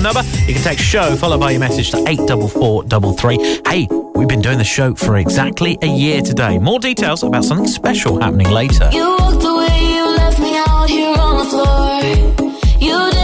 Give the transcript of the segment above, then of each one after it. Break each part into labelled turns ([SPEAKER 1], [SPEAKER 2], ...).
[SPEAKER 1] phone number. You can text show followed by your message to 84433. Hey, we've been doing the show for exactly a year today. More details about something special happening later.
[SPEAKER 2] You walked away, you left me out here on the floor. You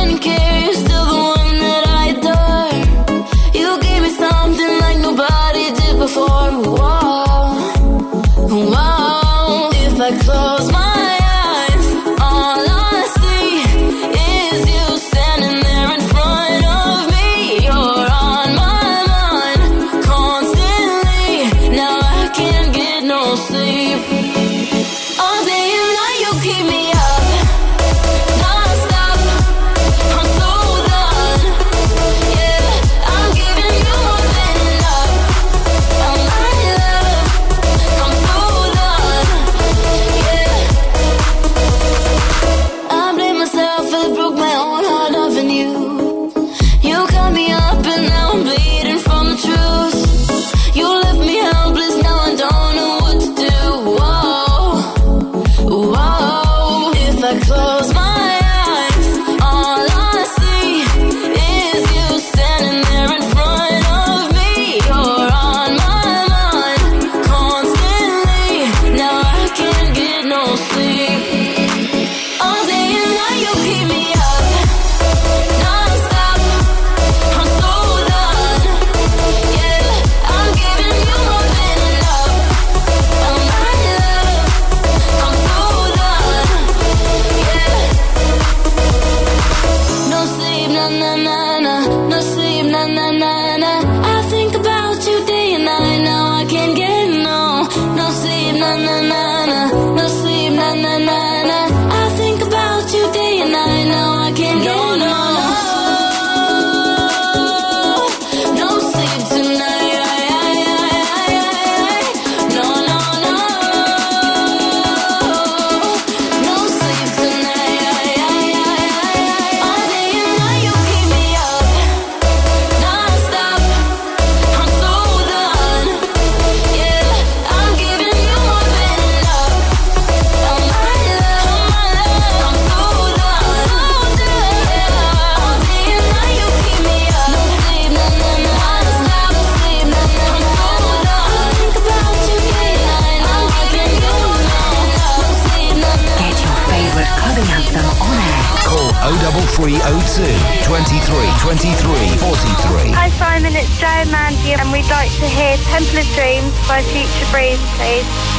[SPEAKER 3] 23 23 43.
[SPEAKER 4] Hi Simon, it's Jo and Mandy and we'd like to hear Temple of Dreams by Future Breeze, please.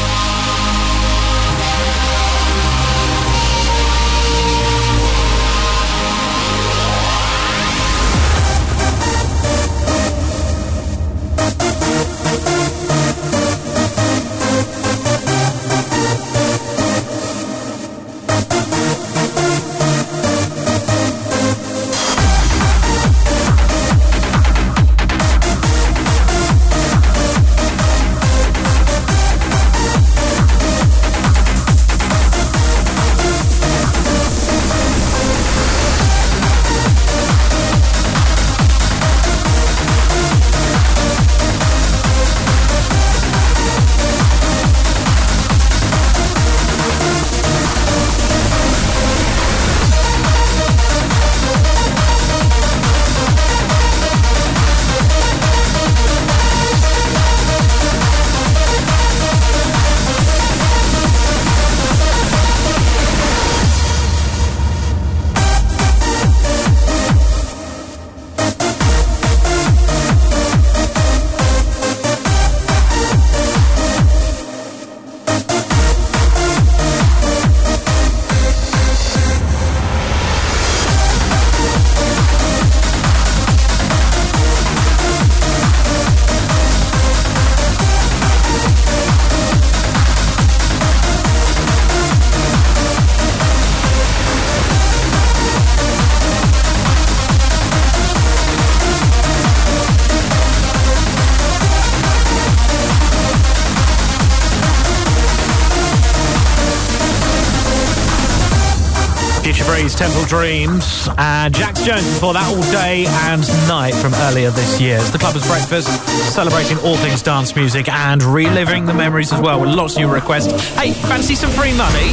[SPEAKER 1] Dreams. And Jax Jones before that all day and night from earlier this year. It's the Clubbers Breakfast, celebrating all things dance music and reliving the memories as well with lots of new requests. Hey, fancy some free money?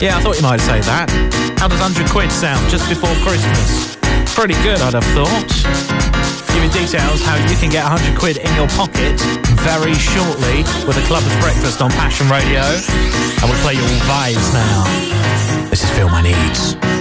[SPEAKER 1] Yeah, I thought you might say that. How does 100 quid sound just before Christmas? Pretty good, I'd have thought. Give you details how you can get 100 quid in your pocket very shortly with the Clubbers Breakfast on Passion Radio. And we'll play your vibes now. This is Feel My Needs.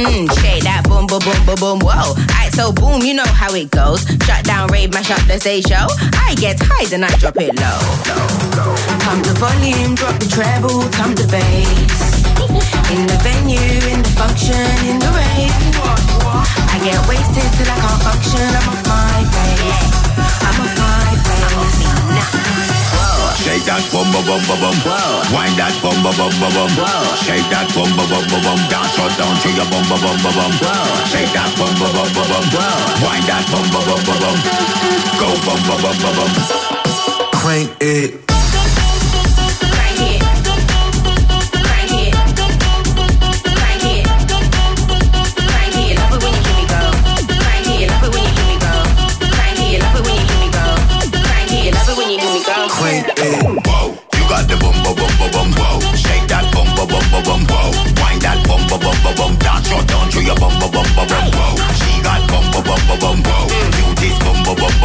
[SPEAKER 5] Mmm, shake that boom, boom, boom, boom, boom, whoa. Alright, so boom, you know how it goes. Shut down, rave, mash up the stage show. I get high, then I drop it low. Come the volume, drop the treble, come the bass. In the venue, in the function, in the rave. I get wasted till I can't function. I'm off my face. I'm off my face.
[SPEAKER 6] Shake that bum bum bum bum bum. Wind that bum bum bum bum bum. Shake that bum bum bum bum bum. Dance right down to your bum bum bum bum bum. Shake that bum bum bum bum bum. Wind that bum bum bum bum bum. Go bum bum bum bum bum. Crank it.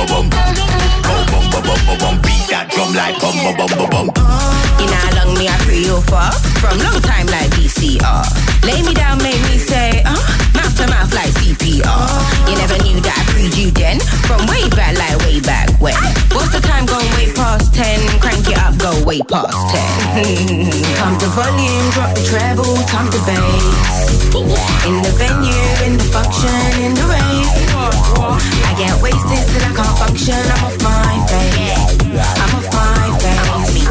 [SPEAKER 6] Bum bum bum bum. Go bum bum. Beat that drum like bum bum bum bum bum.
[SPEAKER 5] Know how long me I pre you for? From long time like VCR. Lay me down, make me say, uh, mouth to mouth like CPR. You never knew that I pre you then. From way back, like way back when. What's the time gone way past 10? Crank it up, go way past 10. come the volume, drop the treble, come the bass. In the venue, in the function, in the rave. I get wasted till I can't function. I'm off my face. I'm off my face.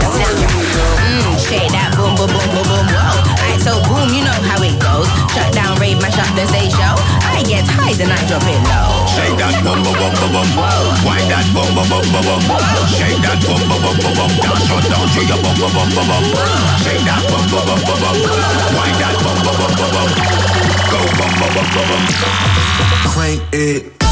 [SPEAKER 5] Mmm, shake that boom, boom, boom, boom, boom, whoa. Alright, so boom, you know how it goes. Shut down, rave, mash up the stage show. I get high, then I drop it low.
[SPEAKER 6] Shake that bum bum bum bum bum. Wind that bum bum bum bum bum. Shake that bum bum bum bum bum. Dance right down to your bum bum bum bum bum. Shake that bum bum bum bum bum. Wind that bum bum bum bum bum. Go bum bum bum bum bum. Crank it.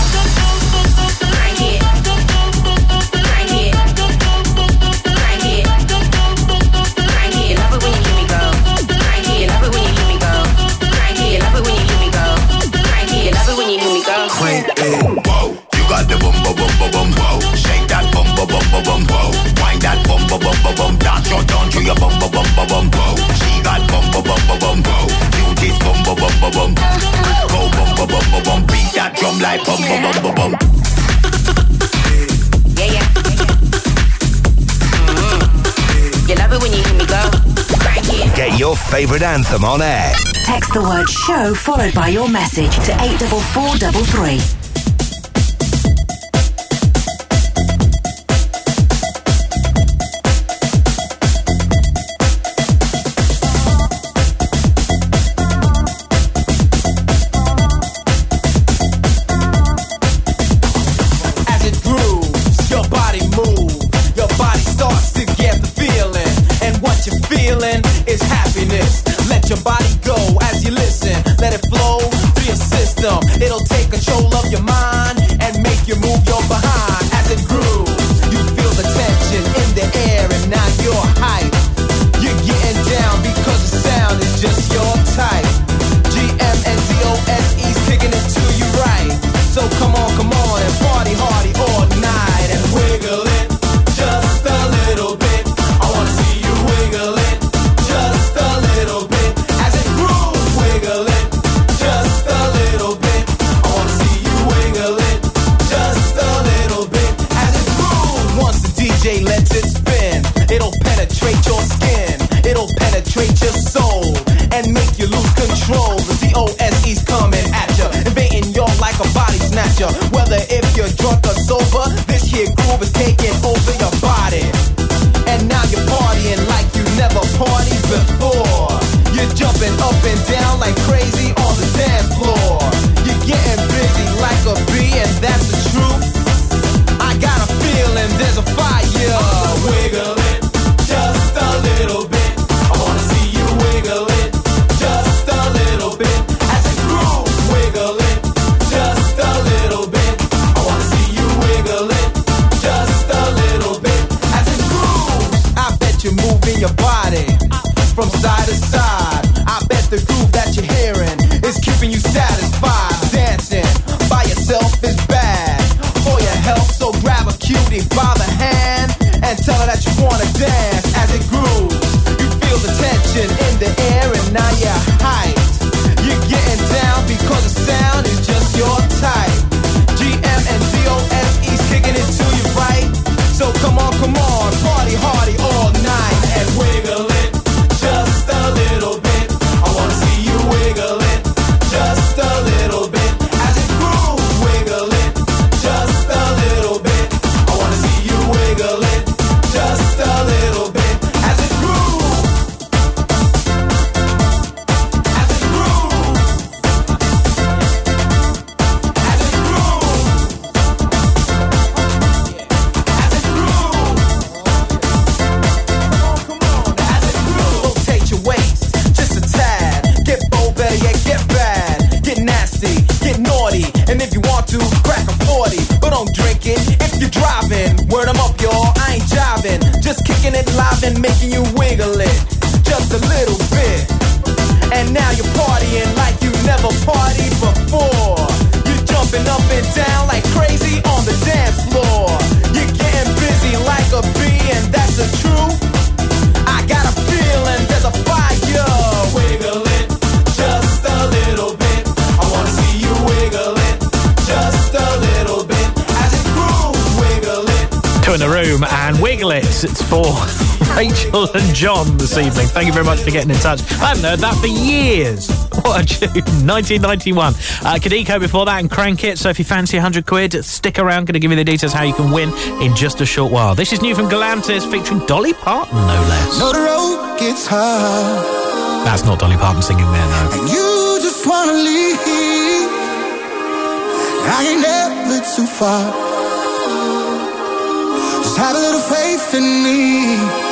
[SPEAKER 6] Wind that bum bum bum bum bum. Dance right down to your bum bum bum bum bum. Whoa. She got bum bum bum bum bum. Whoa. You this bum bum bum bum bum. Go bum bum bum bum bum. Beat that drum like bum bum bum bum bum.
[SPEAKER 5] Yeah, yeah. Mhm. You love it when you hear me go.
[SPEAKER 3] Get your favorite anthem on air.
[SPEAKER 7] Text the word show followed by your message to 84433.
[SPEAKER 8] Control of your mind
[SPEAKER 1] Rachel and John this evening. Thank you very much for getting in touch. I haven't heard that for years. What a tune. 1991. Uh, Kadiko before that and Crank It. So if you fancy 100 quid, stick around. Going to give you the details how you can win in just a short while. This is new from Galantis featuring Dolly Parton, no less.
[SPEAKER 2] No, the road gets hard.
[SPEAKER 1] That's not Dolly Parton singing there, no.
[SPEAKER 2] And you just want to leave. I ain't never too far. Just have a little faith in me.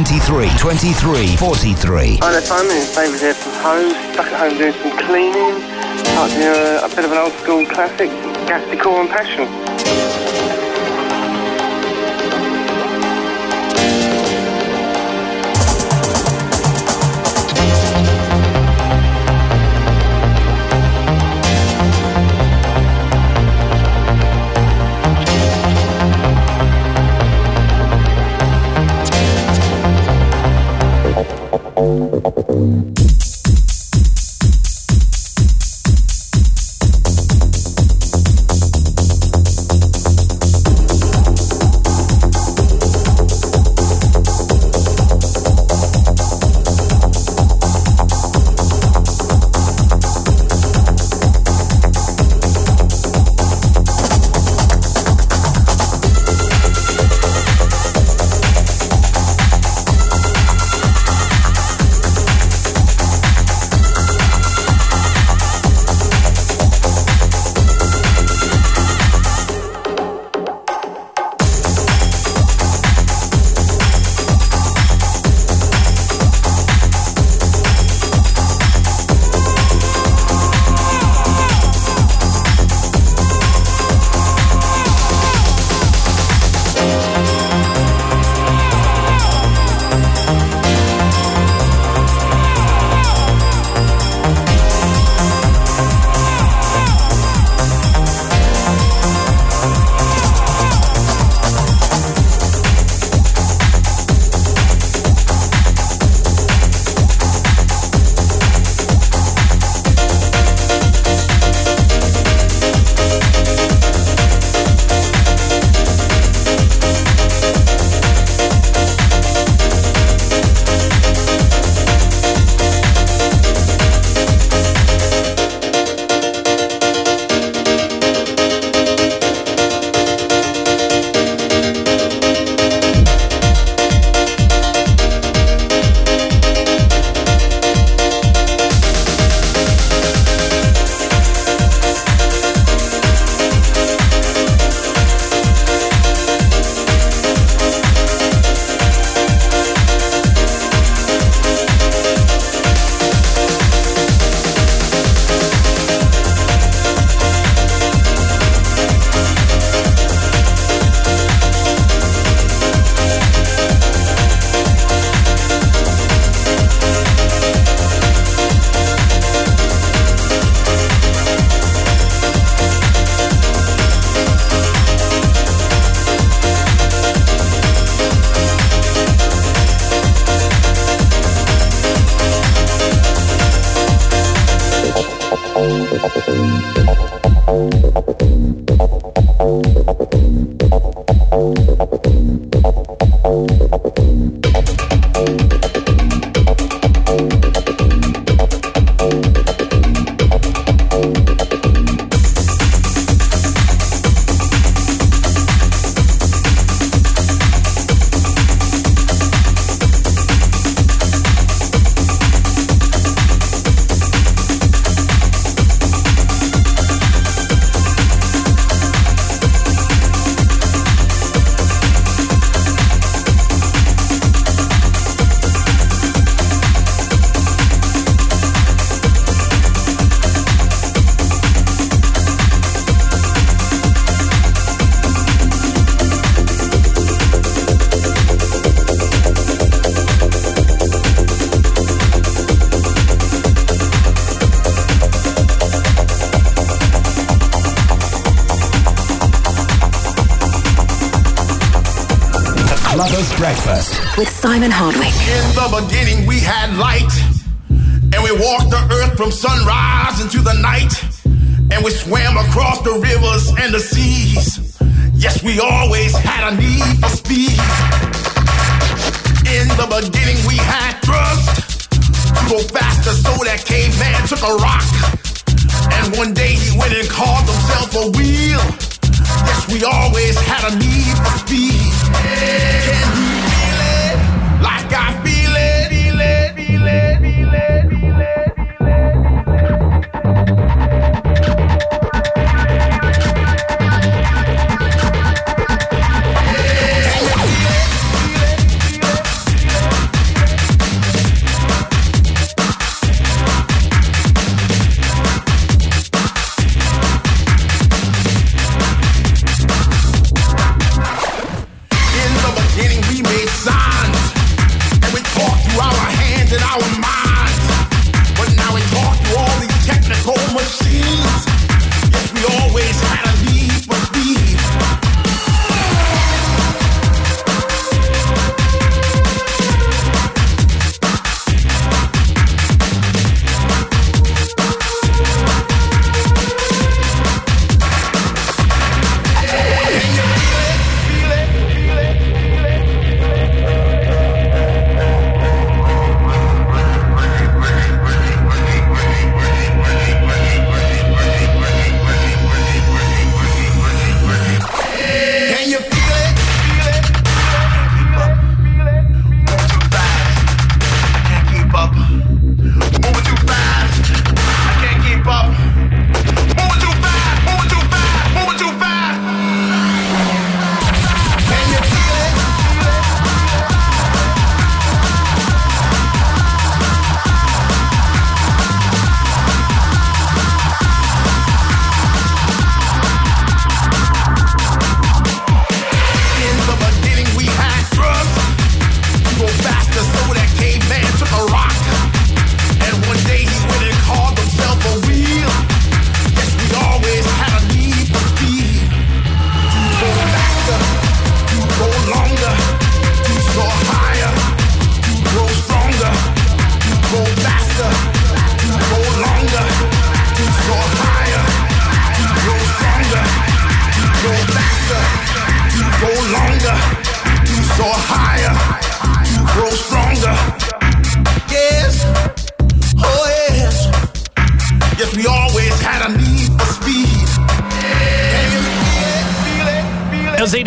[SPEAKER 3] 23 23 43.
[SPEAKER 9] Hi there, Simon. It's David here from home. Stuck at home doing some cleaning. Up to a, a bit of an old school classic, Gat Decor and Passion.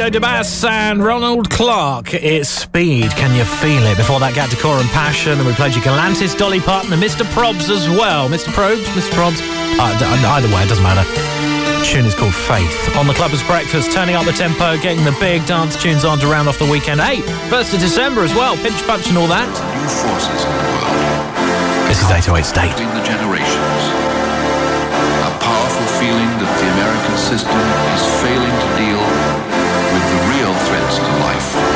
[SPEAKER 10] Fido
[SPEAKER 1] de Bass and Ronald Clark. It's Speed, Can You Feel It? Before that, Gat Decor and Passion, and we played you Galantis, Dolly Parton, and Mr. Probz as well. Mr. Probz, uh, Mr. Probz. Uh, either way, it doesn't matter. The tune is called Faith. On the Clubbers breakfast, turning up the tempo, getting the big dance tunes on to round off the weekend. Hey, 1st of December as well, pinch punch and all that.
[SPEAKER 11] New forces in the world.
[SPEAKER 1] This is 808 State.
[SPEAKER 11] The generations. A powerful feeling that the American system is failing to deal threads to life.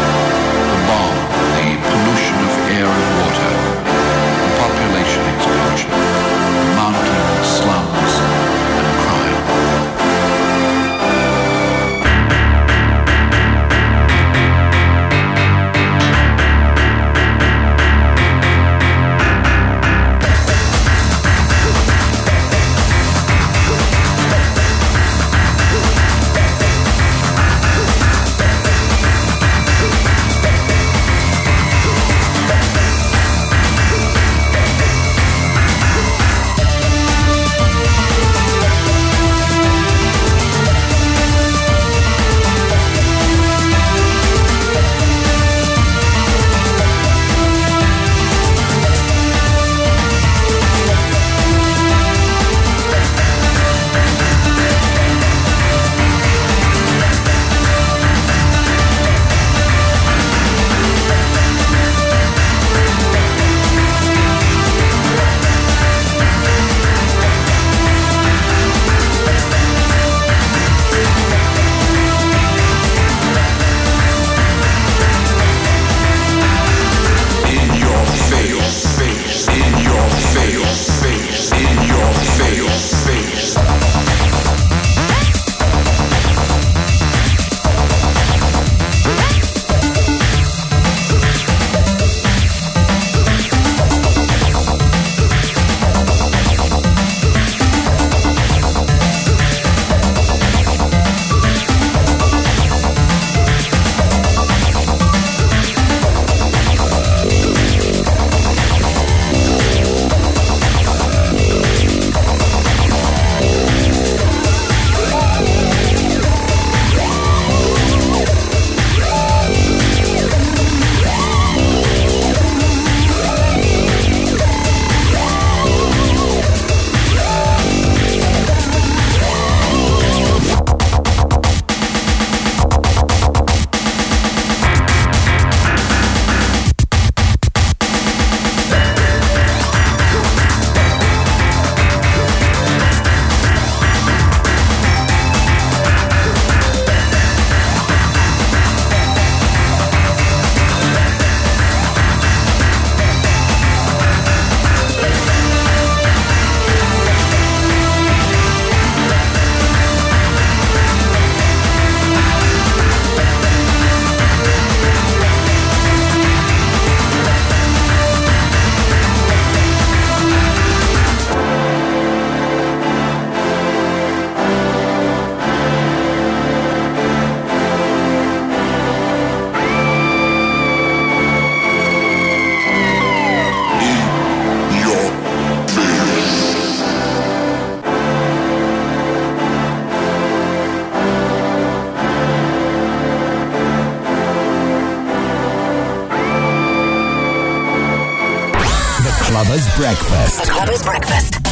[SPEAKER 3] Breakfast.
[SPEAKER 12] The Breakfast.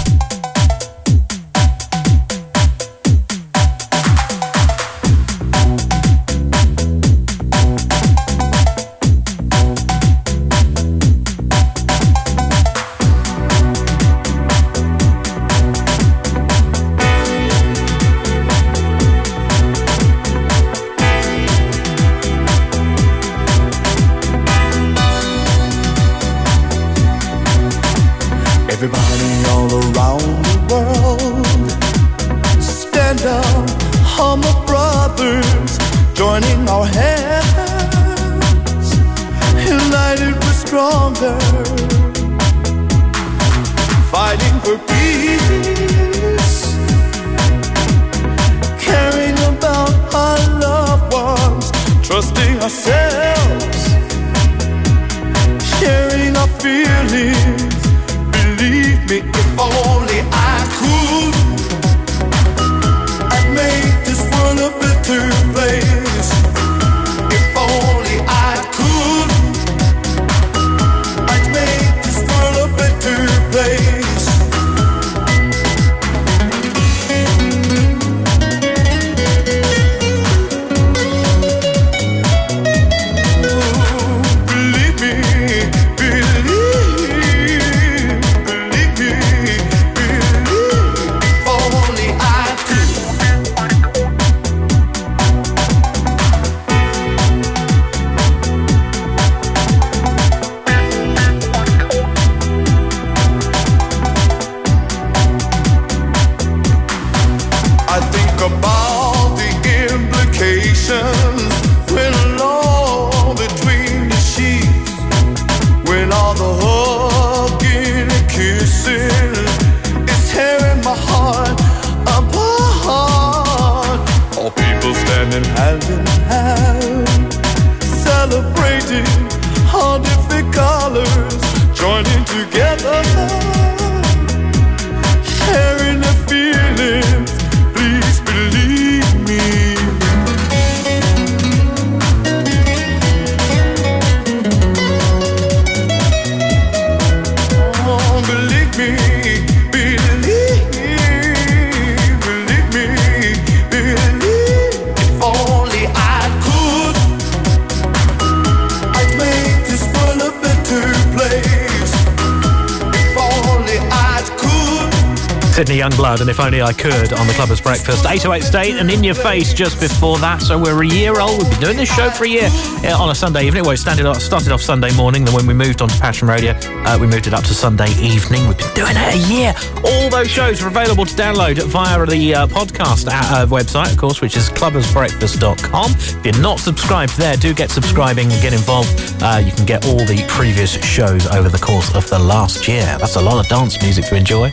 [SPEAKER 1] 808 State and In Your Face just before that. So we're a year old. We've been doing this show for a year uh, on a Sunday evening. Well, it started off, Sunday morning. Then when we moved on to Passion Radio, uh, we moved it up to Sunday evening. We've been doing it a year. All those shows are available to download via the uh, podcast uh, website, of course, which is clubbersbreakfast.com. If you're not subscribed there, do get subscribing and get involved. Uh, you can get all the previous shows over the course of the last year. That's a lot of dance music to enjoy.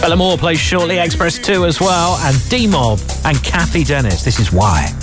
[SPEAKER 1] Bellamore plays shortly, X-Press 2 as well, and D-Mob and Cathy Dennis. This is why.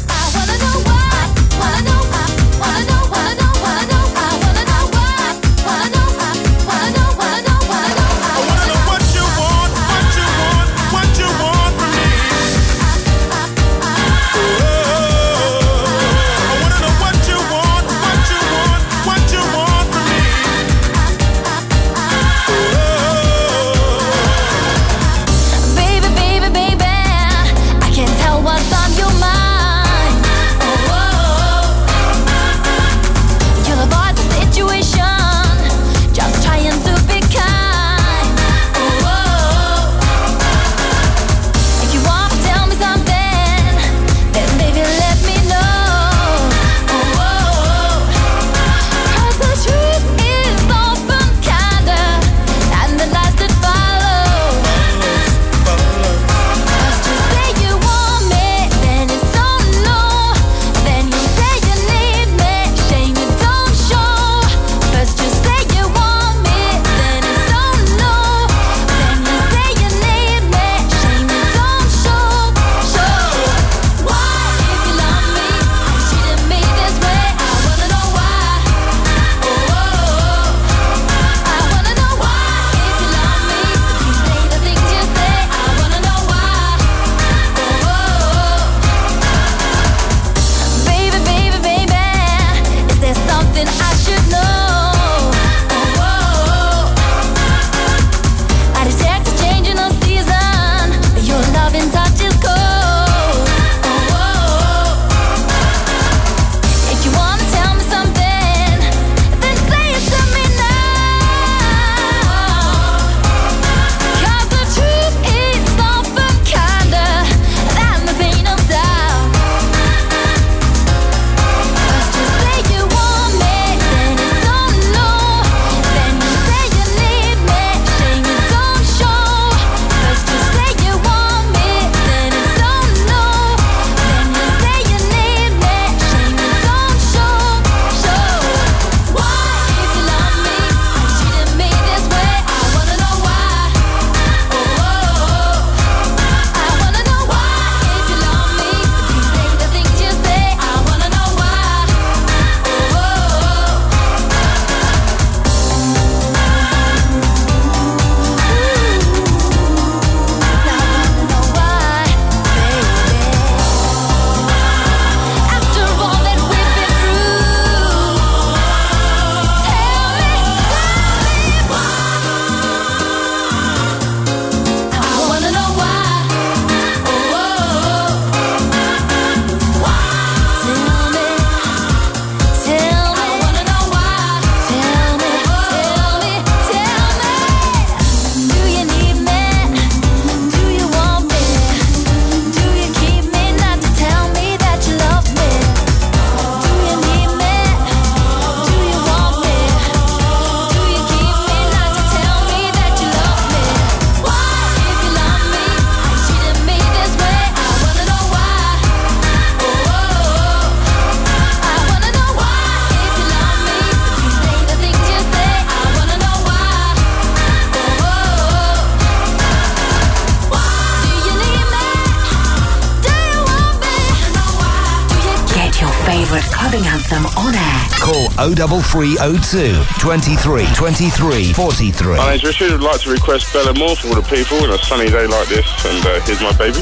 [SPEAKER 7] Clubbing anthem on air.
[SPEAKER 3] Call 03302 23 23 43.
[SPEAKER 13] My name's Richard. I'd like to request Bella Moore for all the people on a sunny day like this. And uh, here's my baby.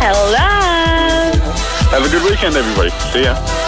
[SPEAKER 4] Hello.
[SPEAKER 13] Have a good weekend, everybody. See ya.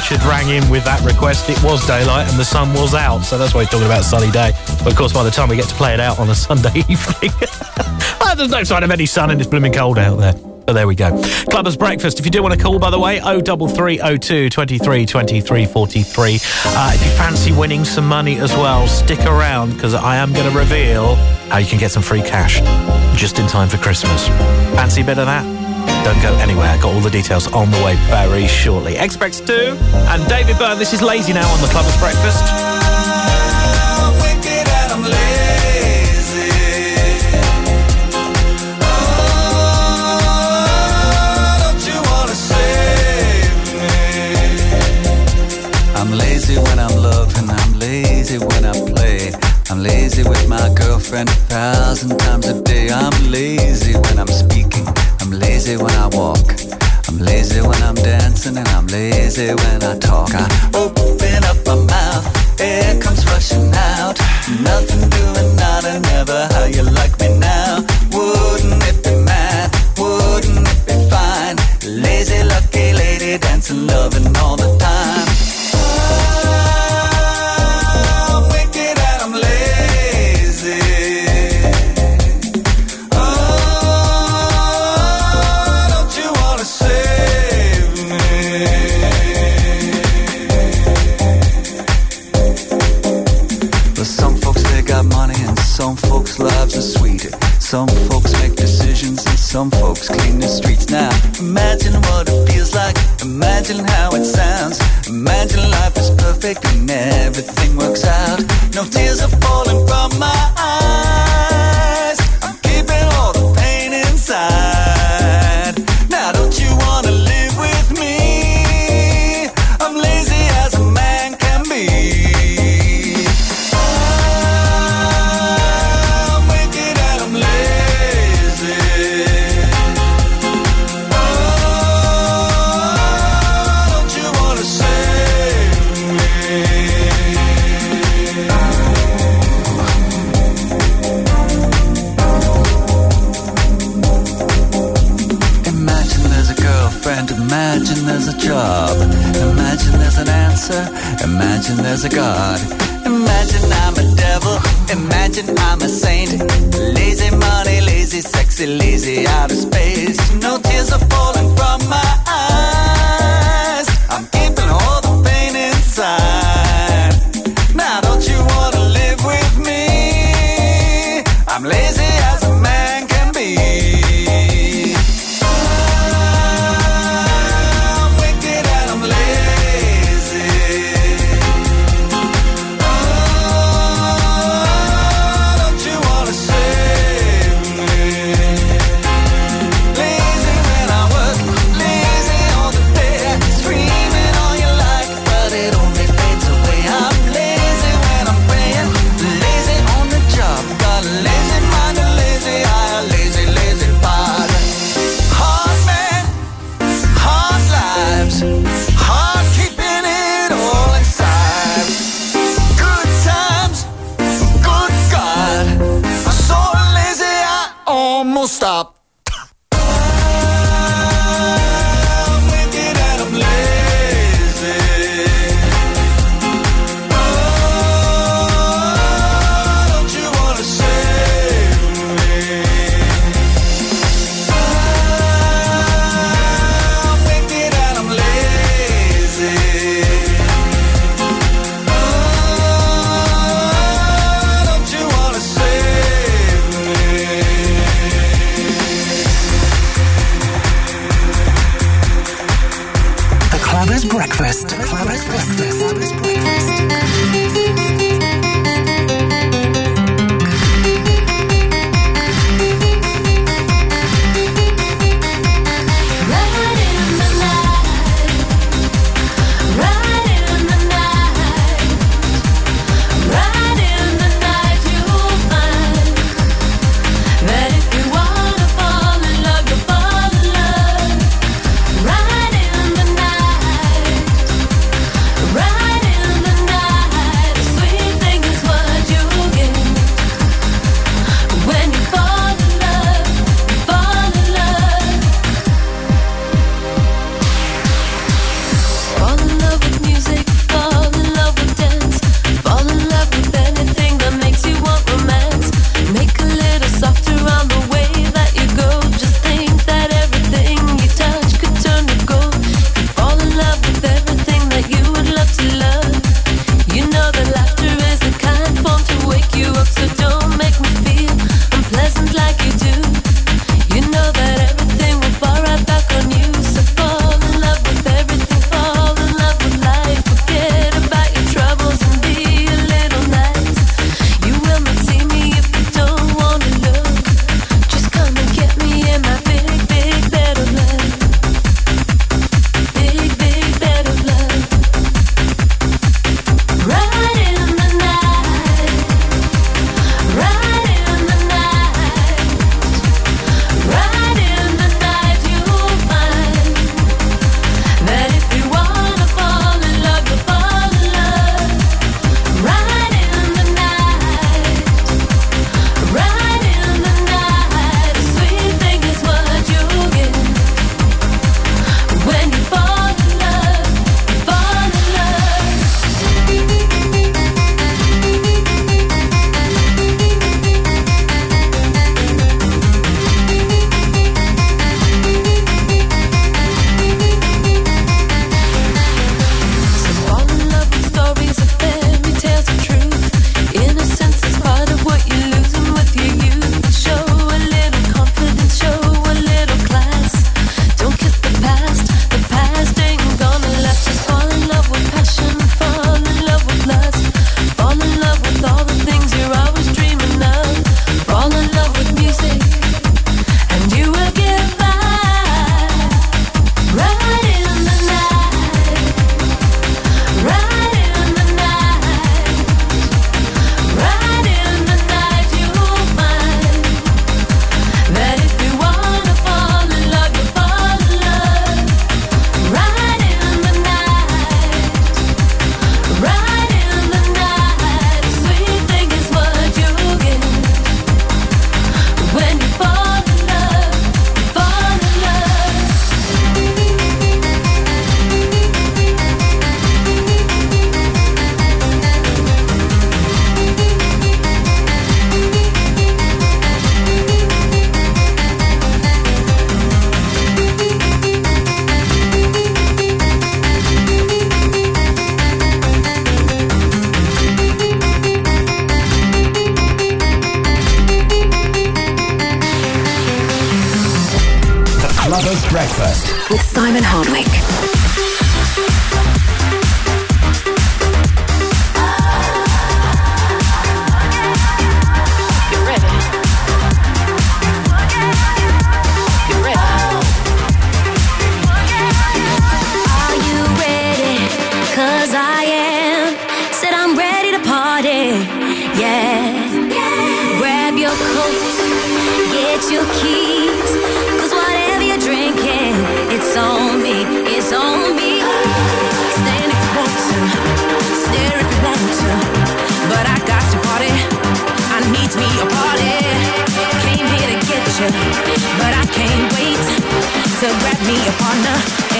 [SPEAKER 1] Richard rang in with that request. It was daylight and the sun was out, so that's why he's talking about sunny day. But of course, by the time we get to play it out on a Sunday evening, there's no sign of any sun and it's blooming cold out there. But there we go. Clubbers Breakfast. If you do want to call, by the way, 03302 23 23 43. Uh, if you fancy winning some money as well, stick around because I am going to reveal how you can get some free cash just in time for Christmas. Fancy a bit of that? Don't go anywhere. Got all the details on the way very shortly. X-Press 2 and David Byrne. This is Lazy now on the Clubbers Breakfast.
[SPEAKER 14] I'm lazy with my girlfriend a thousand times a day. I'm lazy when I'm speaking, I'm lazy when I walk. I'm lazy when I'm dancing and I'm lazy when I talk. I open up my mouth, air comes rushing out. Nothing doing, nada, never how you like me now. Wouldn't it be mad? Wouldn't it be fine? Lazy, lucky lady, dancing, loving all the time. Imagine how it sounds. Imagine life is perfect and everything works out. No tears are falling from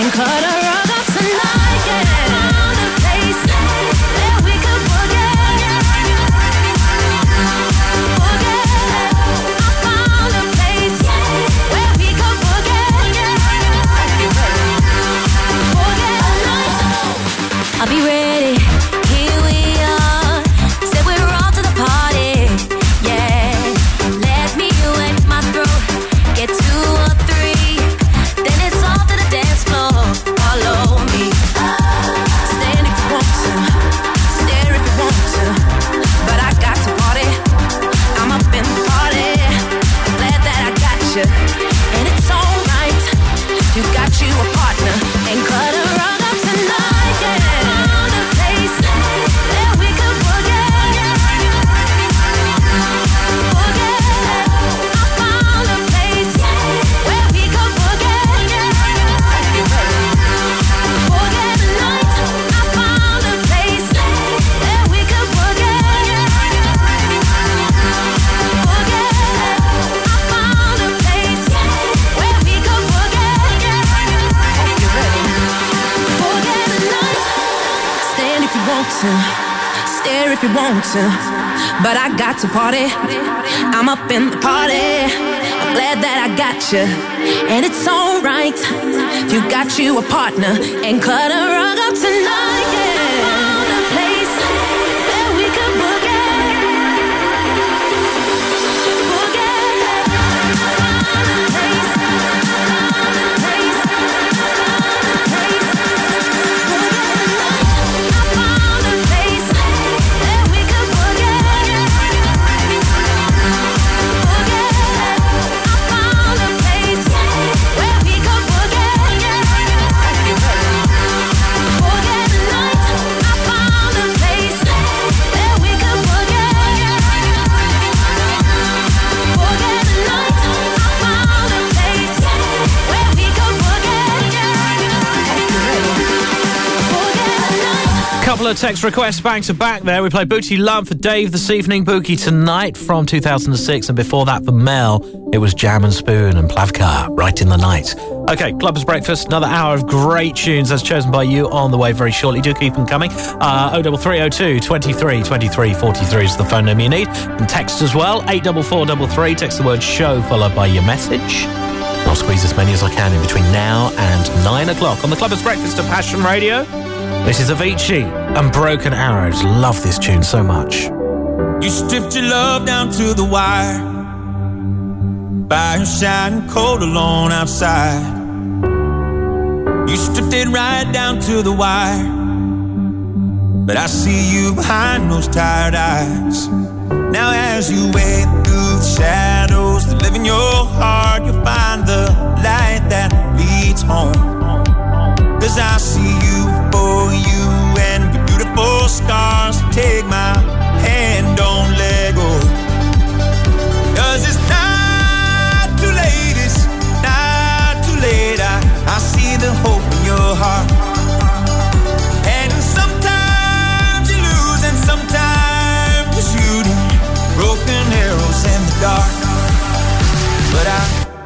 [SPEAKER 14] and
[SPEAKER 2] cut a rug up tonight. Yeah. Found a place I'll be ready. Want to. But I got to party. I'm up in the party. I'm glad that I got you. And it's alright. You got you a partner and cut a rug up tonight. Yeah.
[SPEAKER 1] Couple of text requests back to back there. We play Booty Love for Dave this evening, Bookie Tonight from 2006, and before that for Mel, it was Jam and Spoon and Plavka, Right in the Night. Okay, Clubbers Breakfast, another hour of great tunes as chosen by you on the way very shortly. Do keep them coming. Uh, 03302 23 23 43 is the phone number you need. And text as well, 84433. Text the word show followed by your message. I'll squeeze as many as I can in between now and 9 o'clock on the Clubbers Breakfast of Passion Radio. This is Avicii and Broken Arrows. Love this tune so much.
[SPEAKER 13] You stripped your love down to the wire. by Fire shining cold alone outside. You stripped it right down to the wire. But I see you behind those tired eyes. Now, as you wade through the shadows that live in your heart, you'll find the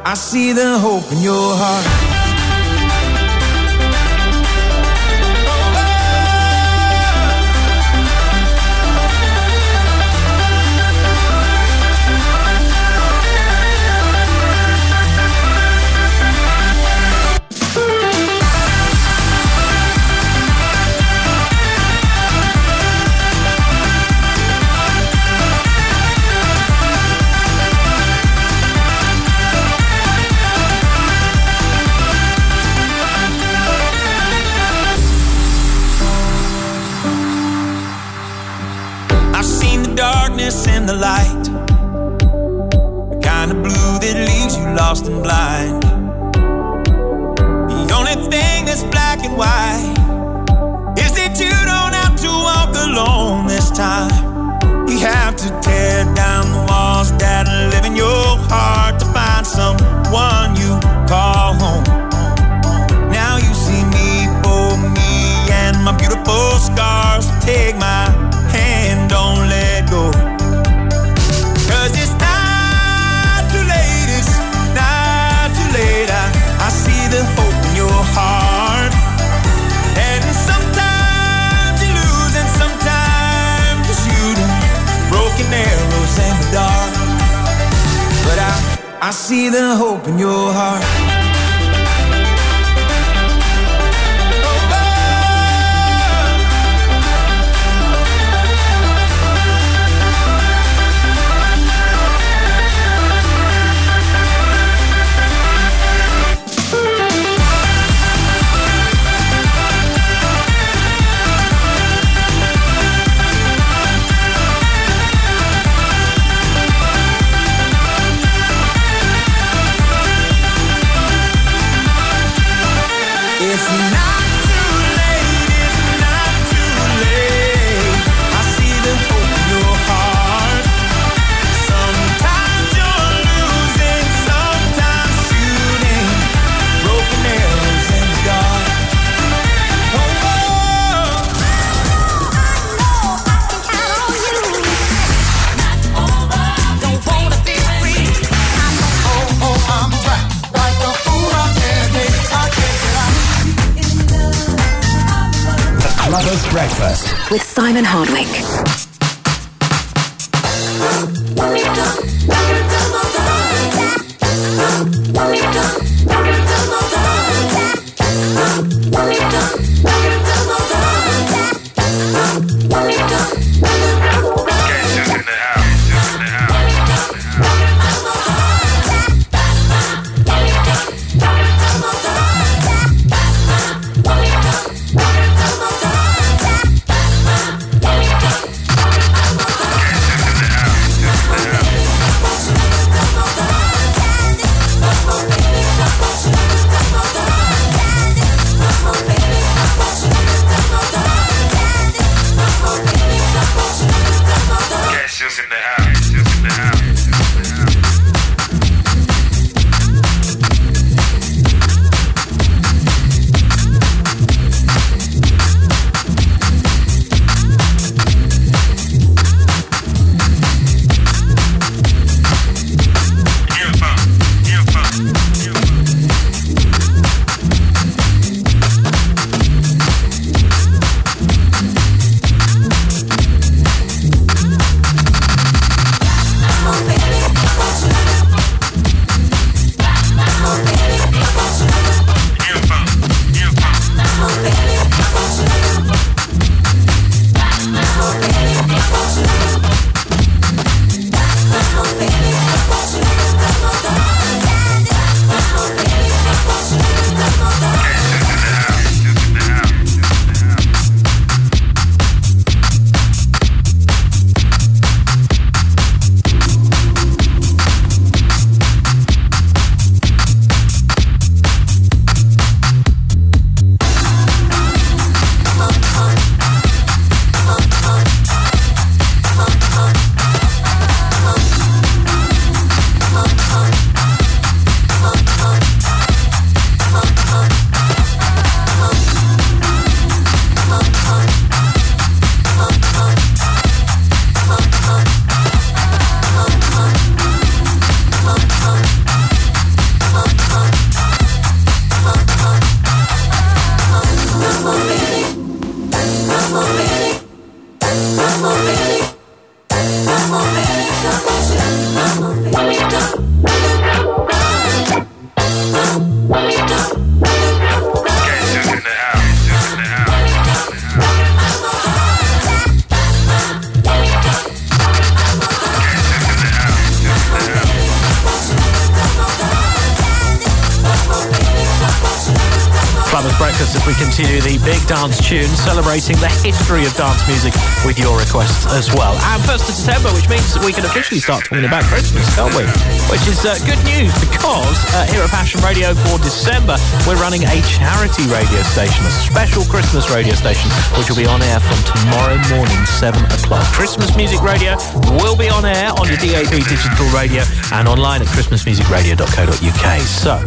[SPEAKER 13] I, see the hope in your heart. I, see the hope in your heart.
[SPEAKER 7] Simon Hardwick.
[SPEAKER 1] Celebrating the history of dance music with your requests as well. And 1st of December, which means that we can officially start talking about Christmas, can't we? Which is uh, good news because uh, here at Passion Radio for December, we're running a charity radio station, a special Christmas radio station, which will be on air from tomorrow morning, 7 o'clock. Christmas Music Radio will be on air on your DAB digital radio and online at christmasmusicradio.co.uk. So,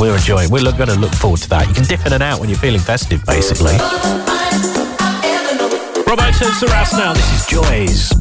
[SPEAKER 1] we're enjoying. We're going to look forward to that. You can dip in and out when you're feeling festive, basically. Roberto Surace now. This is Joys.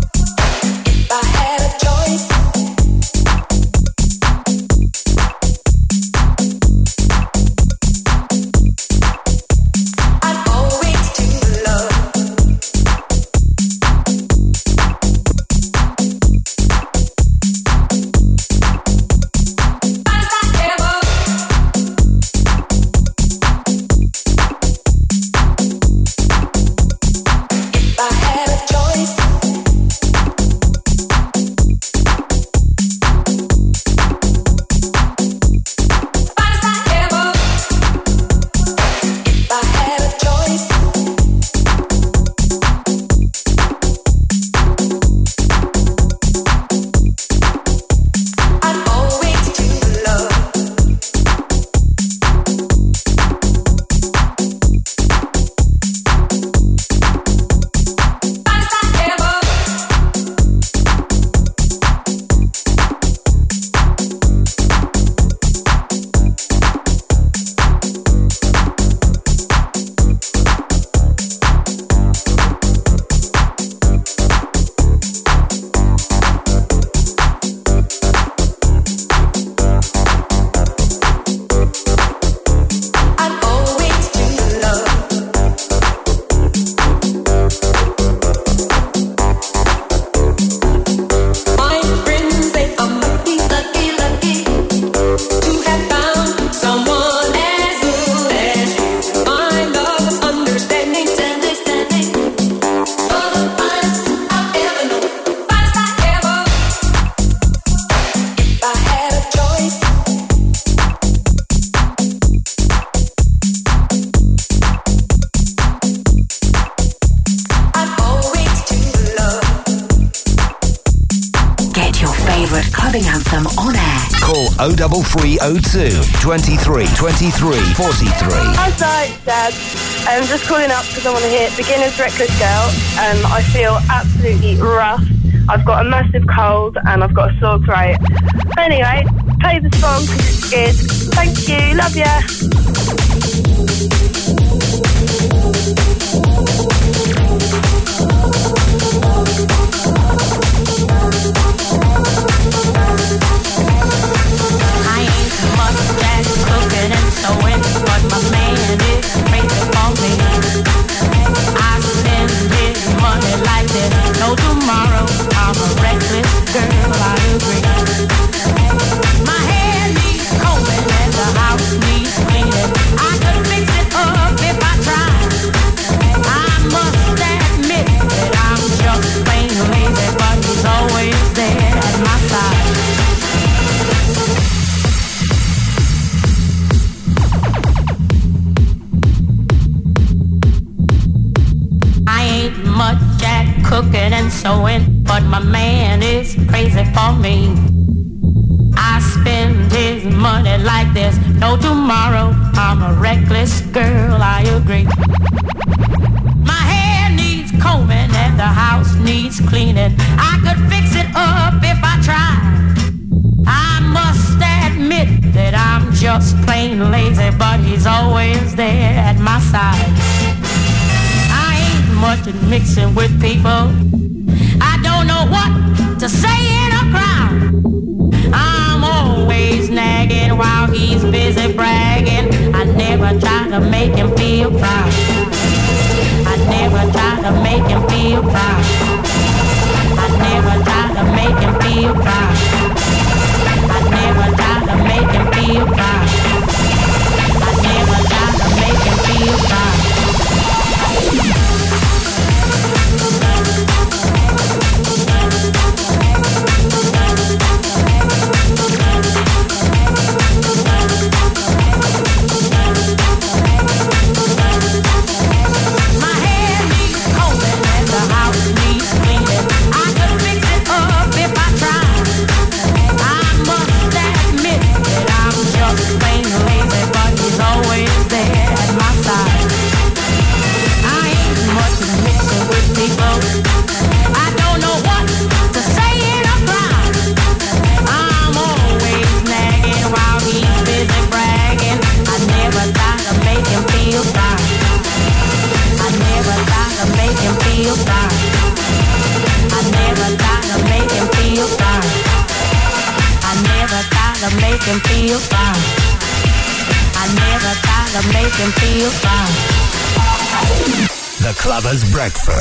[SPEAKER 3] 23 23 43.
[SPEAKER 4] Hi, Dad. I'm just calling up because I want to hear Beginerz Reckless Girl. Um, I feel absolutely rough. I've got a massive cold and I've got a sore throat. Anyway, play the song because it's good. Thank you. Love ya.
[SPEAKER 2] Breakfast.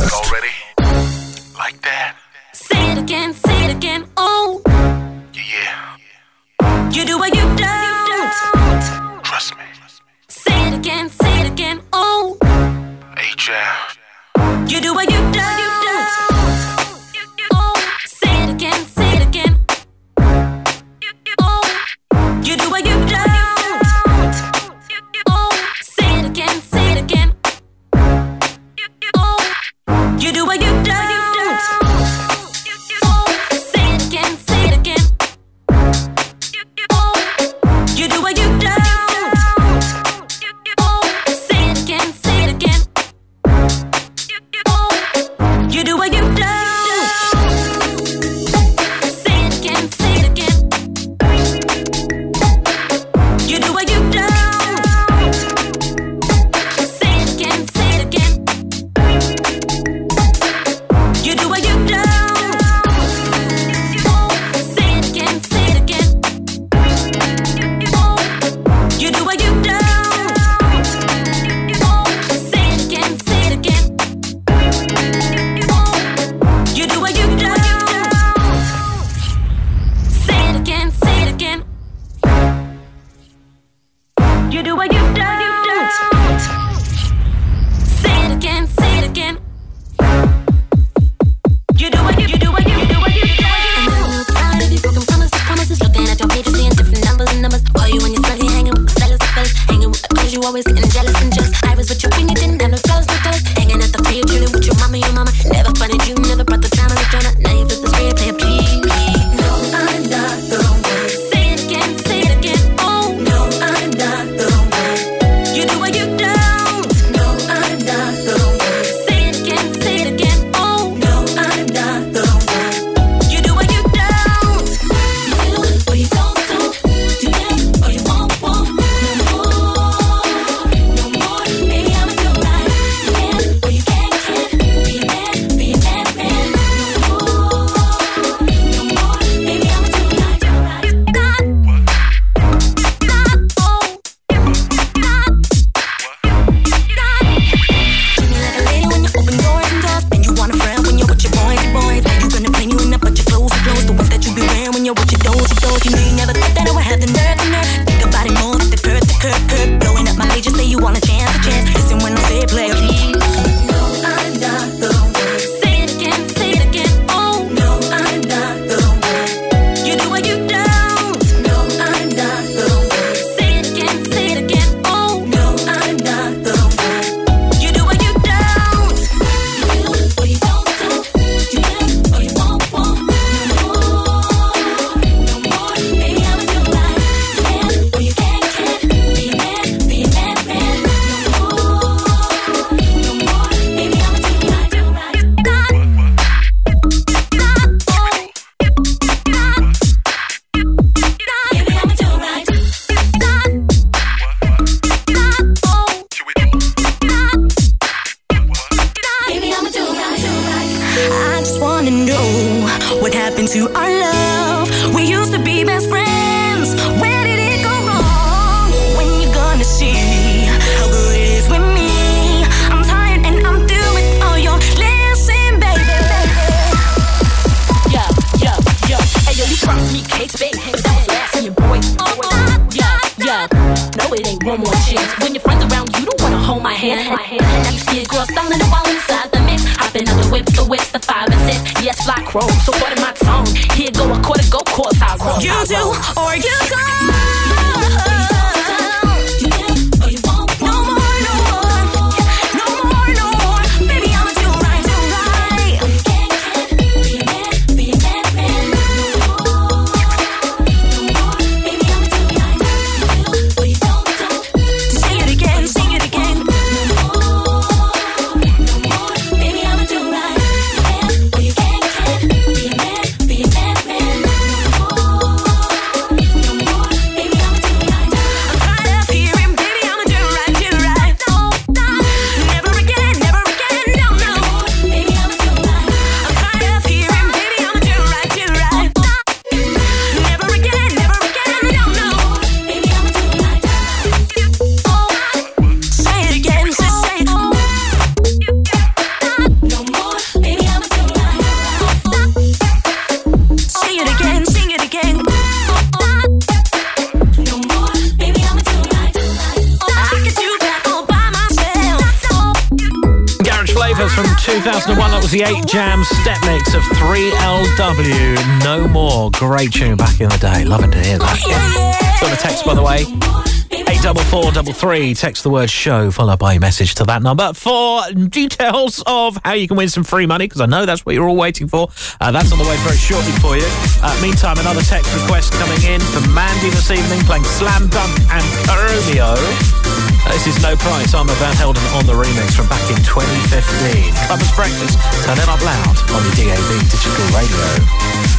[SPEAKER 1] three. Text the word show followed by a message to that number for details of how you can win some free money because I know that's what you're all waiting for. Uh, that's on the way very shortly for you. Uh, meantime, another text request coming in for Mandy this evening playing Slam Dunk and Romeo. Uh, this is No Price. Armand Van Helden on the remix from back in 2015. Clubbers Breakfast. Turn it up loud on the DAB digital radio.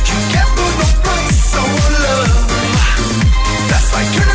[SPEAKER 12] You can't put no price on love. That's like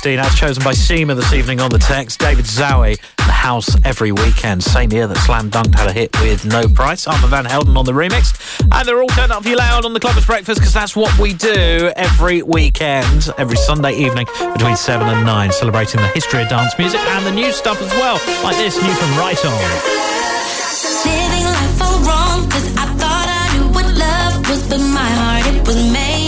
[SPEAKER 1] 15, as chosen by Seema this evening on the text. David Zowie, The House Every Weekend. Same year that Slam Dunked had a hit with No Price. Armand Van Helden on the remix. And they're all turned up for you loud on the Clubbers Breakfast because that's what we do every weekend, every Sunday evening between 7 and 9, celebrating the history of dance music and the new stuff as well, like this new from Right On.
[SPEAKER 2] Living life all wrong because I thought I knew what love was, but my heart, it was made.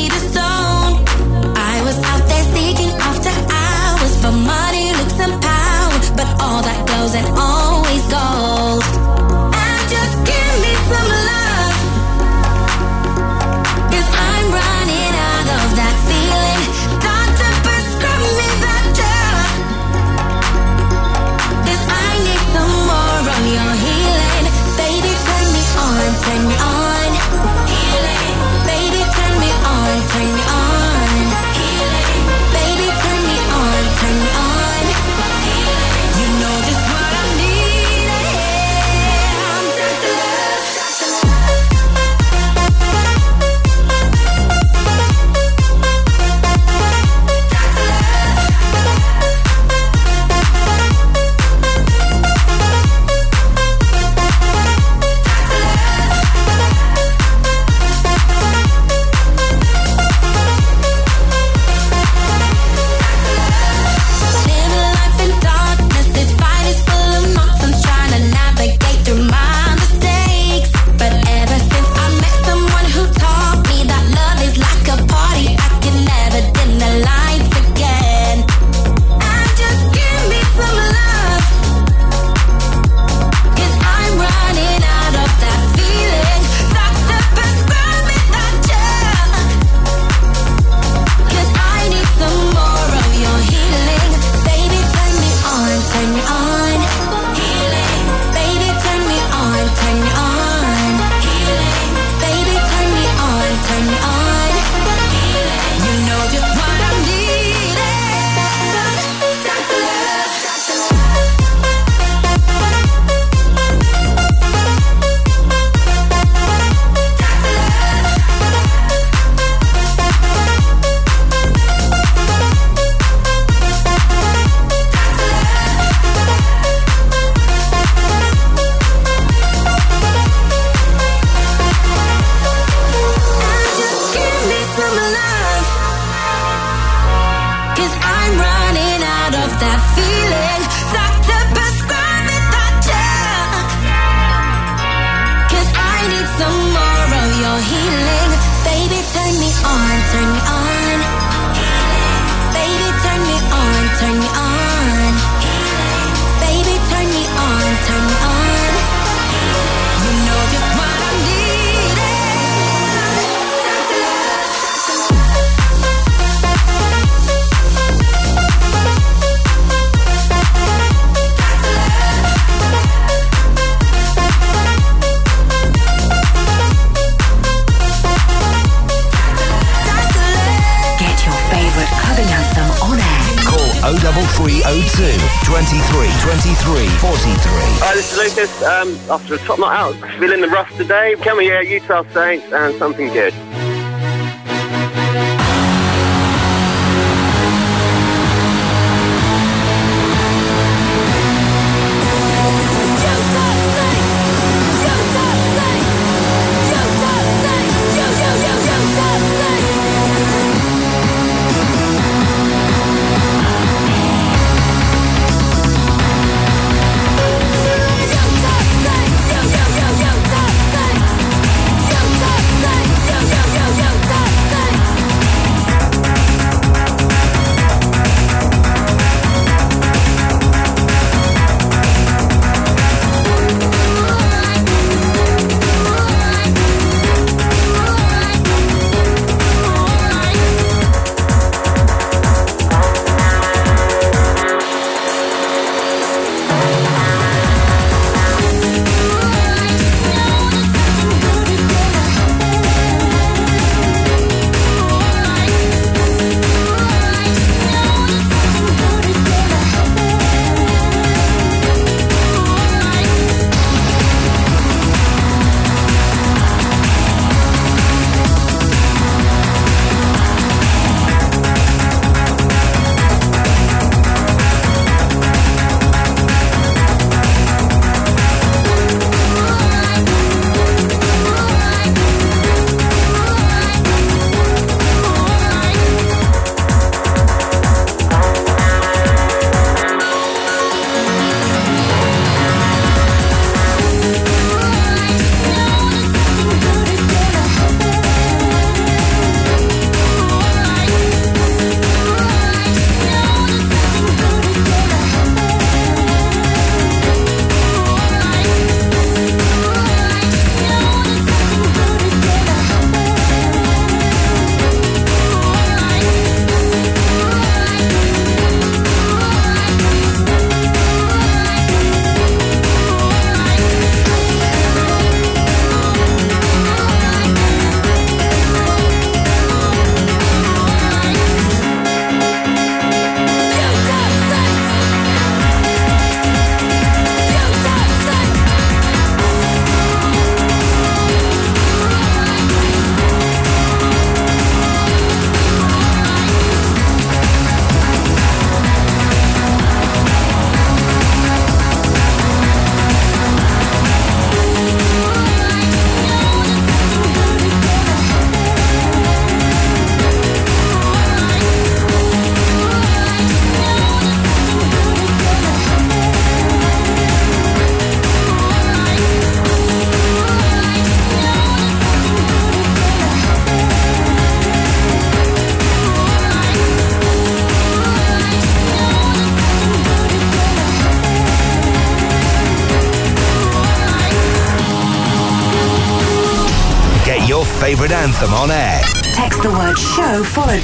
[SPEAKER 2] just um, after a top night out, feeling the rough today. Come here, Utah Saints, and something good.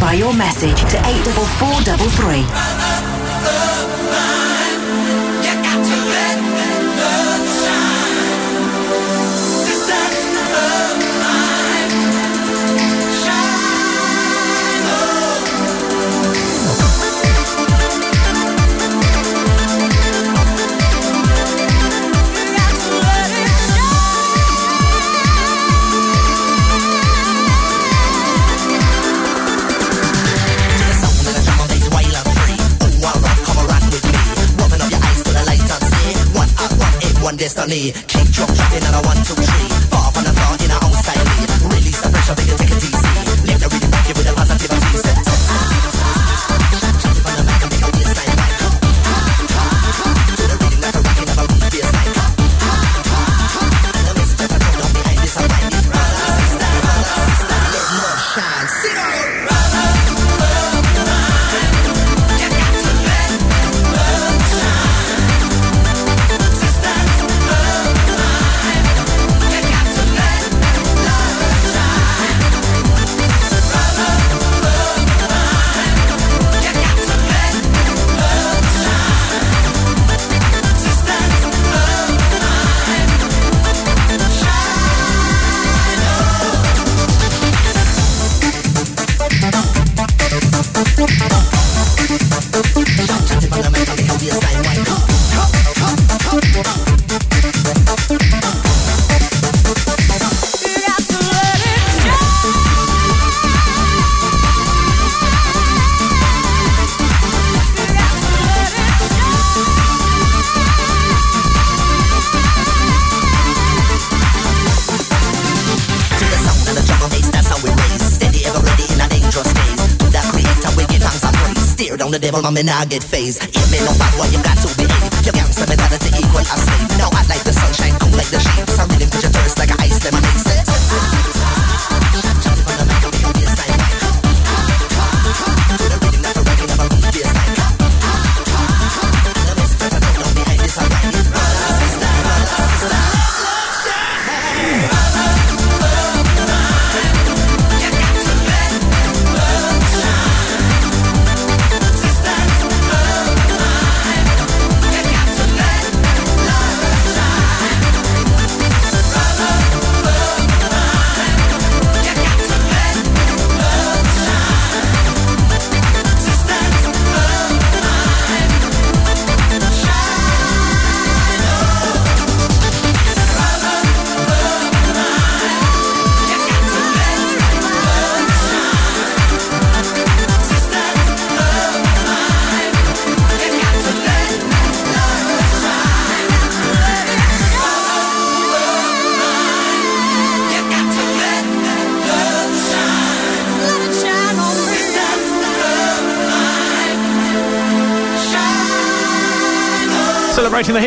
[SPEAKER 15] by your mail. Me nah get phased.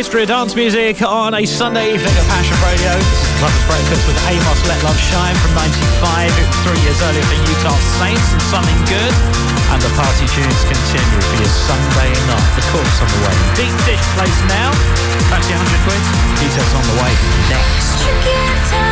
[SPEAKER 1] History of dance music on a Sunday evening at Passion Radio. This is Breakfast with Amos Let Love Shine from 95. It was three years earlier for Utah Saints and something good. And the party tunes continue for your Sunday night. The course on the way. Deep Dish plays now. That's your 100 quid. Details on the way next.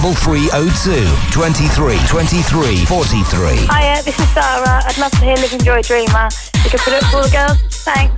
[SPEAKER 3] 03302 23 23 43.
[SPEAKER 2] Hiya, this is Sarah. I'd love to hear Livin' Joy Dreamer. You can put it for the girls. Thanks.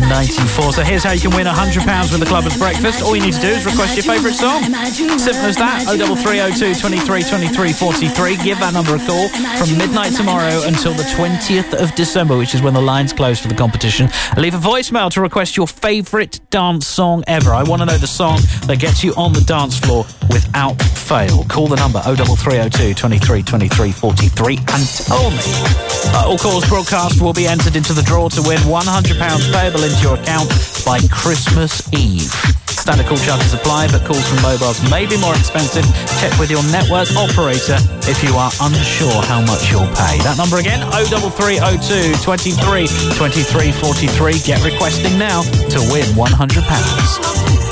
[SPEAKER 1] 1994. So here's how you can win £100 with the Clubbers Breakfast. All you need to do is request your favourite song. Simple as that. 03302 23 23 43. Give that number a call from midnight tomorrow until the 20th of December, which is when the lines close for the competition. Leave a voicemail to request your favourite dance song ever. I want to know the song that gets you on the dance floor without fail. Call the number 03302 23 and tell me. All calls broadcast will be entered into the draw to win £100 payable into your account by Christmas Eve. Standard call charges apply, but calls from mobiles may be more expensive. Check with your network operator if you are unsure how much you'll pay. That number again, 03302 23 23 43. Get requesting now to win £100.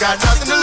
[SPEAKER 12] Got nothing to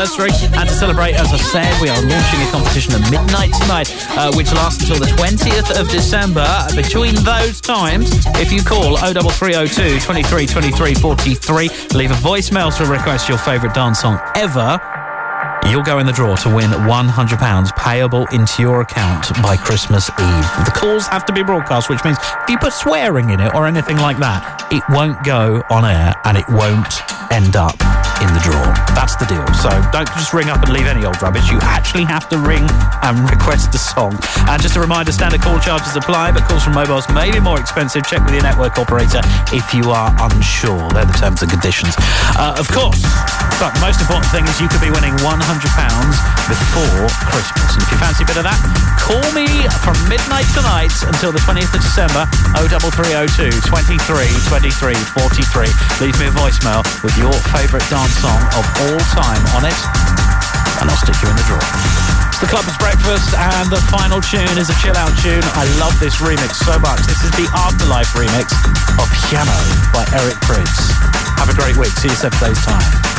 [SPEAKER 1] anniversary. And to celebrate, as I said, we are launching a competition at midnight tonight, uh, which lasts until the 20th of December. Between those times, if you call 03302 23 23 43, leave a voicemail to request your favourite dance song ever. You'll go in the draw to win £100 payable into your account by Christmas Eve. The calls have to be broadcast, which means if you put swearing in it or anything like that, it won't go on air and it won't end up in the draw. That's the deal. So don't just ring up and leave any old rubbish. You actually have to ring and request a song. And just a reminder, standard call charges apply, but calls from mobiles may be more expensive. Check with your network operator if you are unsure. They're the terms and conditions. Uh, of course, but the most important thing is you could be winning £100 before Christmas. And if you fancy a bit of that, call me from midnight tonight until the 20th of December, 03302 23 23 43. Leave me a voicemail with your favourite dance song of all time on it, and I'll stick you in the drawer. The Clubbers Breakfast and the final tune is a chill out tune. I love this remix so much. This is the afterlife remix of Pjanoo by Eric Prydz. Have a great week. See you seven days time.